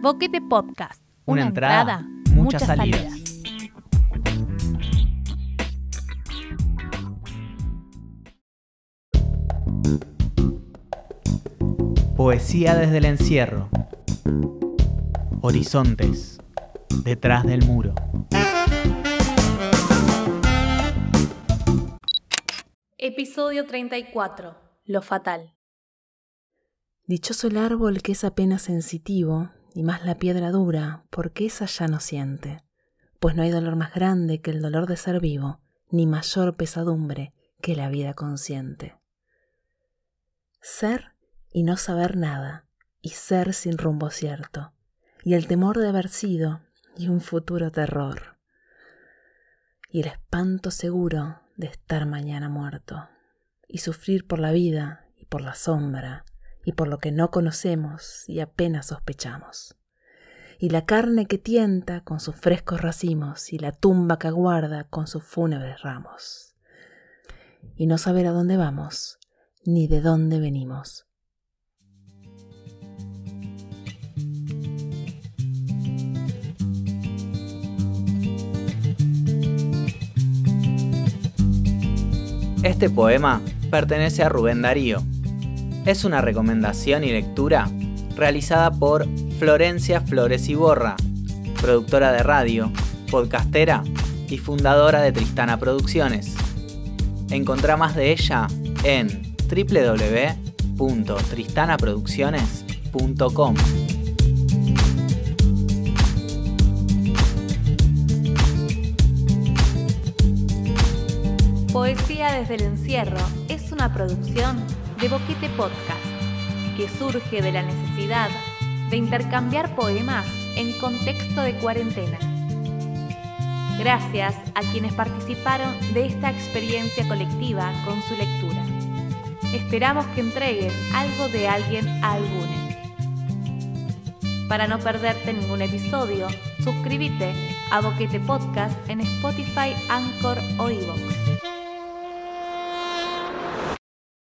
Boquete Podcast. Una entrada, muchas salidas. Poesía desde el encierro. Horizontes. Detrás del muro. Episodio 34. Lo fatal. Dichoso el árbol que es apenas sensitivo, y más la piedra dura, porque esa ya no siente. Pues no hay dolor más grande que el dolor de ser vivo, ni mayor pesadumbre que la vida consciente. Ser y no saber nada, y ser sin rumbo cierto, y el temor de haber sido, y un futuro terror, y el espanto seguro de estar mañana muerto, y sufrir por la vida y por la sombra, y por lo que no conocemos y apenas sospechamos. Y la carne que tienta con sus frescos racimos, y la tumba que aguarda con sus fúnebres ramos. Y no saber a dónde vamos, ni de dónde venimos. Este poema pertenece a Rubén Darío. Es una recomendación y lectura realizada por Florencia Flores Iborra, productora de radio, podcastera y fundadora de Tristana Producciones. Encontrá más de ella en www.tristanaproducciones.com. Poesía desde el encierro es una producción de Boquete Podcast que surge de la necesidad de intercambiar poemas en contexto de cuarentena. Gracias a quienes participaron de esta experiencia colectiva con su lectura. Esperamos que entreguen algo de alguien a alguno. Para no perderte ningún episodio, suscríbete a Boquete Podcast en Spotify, Anchor o iVoox.